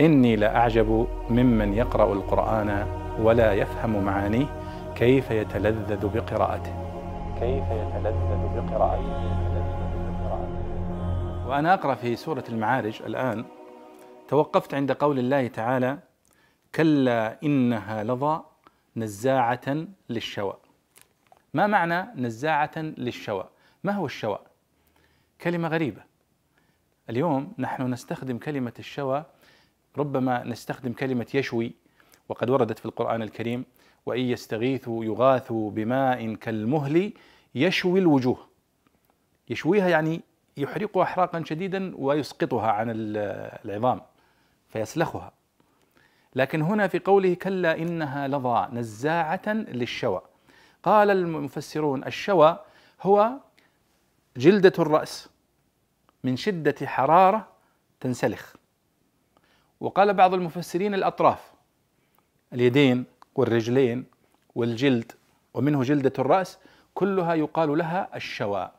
إني لأعجب ممن يقرأ القرآن ولا يفهم معانيه كيف يتلذذ بقراءته. كيف يتلذذ بقراءته. وأنا أقرأ في سورة المعارج الآن. توقفت عند قول الله تعالى كلا إنها لظى نزاعة للشوى ما معنى نزاعة للشوى؟ ما هو الشوى؟ كلمة غريبة. اليوم نحن نستخدم كلمة الشوى ربما نستخدم كلمة يشوي وقد وردت في القرآن الكريم وإن يستغيثوا يغاثوا بماء كالمهل يشوي الوجوه. يشويها يعني يحرقها احراقا شديدا ويسقطها عن العظام فيسلخها. لكن هنا في قوله كلا إنها لظى نزاعة للشوى. قال المفسرون الشوى هو جلدة الرأس من شدة حرارة تنسلخ. وقال بعض المفسرين الأطراف اليدين والرجلين والجلد ومنه جلدة الرأس كلها يقال لها الشوى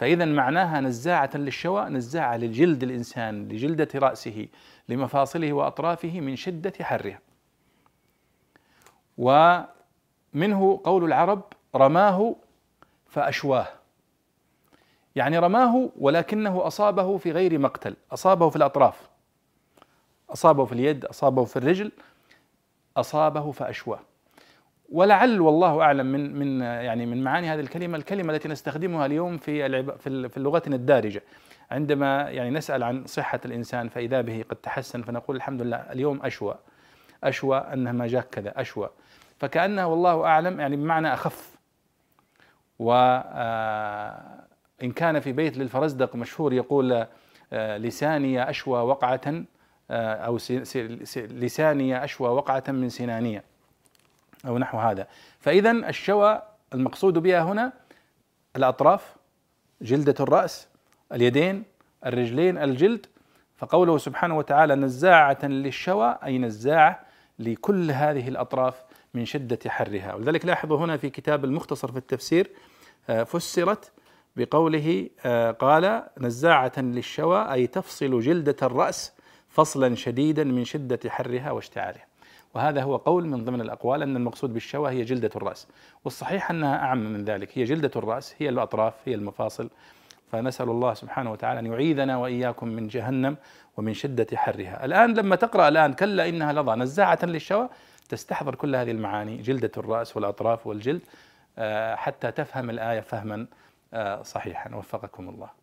فإذا معناها نزاعة للشوى نزاعة لجلد الإنسان لجلدة رأسه لمفاصله وأطرافه من شدة حرها. ومنه قول العرب رماه فأشواه. يعني رماه ولكنه أصابه في غير مقتل أصابه في الأطراف. أصابه في اليد أصابه في الرجل أصابه فأشواه. ولعل والله أعلم من من يعني من معاني هذه الكلمة الكلمة التي نستخدمها اليوم في في لغتنا الدارجة. عندما يعني نسأل عن صحة الإنسان فإذا به قد تحسن فنقول الحمد لله اليوم أشوى. أشوى انه ما جاك كذا أشوى. فكانها والله أعلم يعني بمعنى أخف. و آه، إن كان في بيت للفرزدق مشهور يقول آه، لساني أشوى وقعة آه، أو لساني أشوى وقعة من سنانيه أو نحو هذا. فإذا الشوى المقصود بها هنا الأطراف جلدة الرأس اليدين الرجلين الجلد. فقوله سبحانه وتعالى نزاعة للشوى أي نزاعة لكل هذه الأطراف من شدة حرها. ولذلك لاحظوا هنا في كتاب المختصر في التفسير آه، فسرت بقوله آه، قال نزاعة للشوى أي تفصل جلدة الرأس فصلا شديدا من شدة حرها واشتعالها. وهذا هو قول من ضمن الأقوال أن المقصود بالشوى هي جلدة الرأس. والصحيح أنها أعم من ذلك. هي جلدة الرأس هي الأطراف هي المفاصل. فنسأل الله سبحانه وتعالى أن يعيذنا وإياكم من جهنم ومن شدة حرها. الآن لما تقرأ الآن كلا إنها لظى نزاعة للشوى تستحضر كل هذه المعاني جلدة الرأس والأطراف والجلد آه، حتى تفهم الآية فهما آه، صحيحا. وفقكم الله.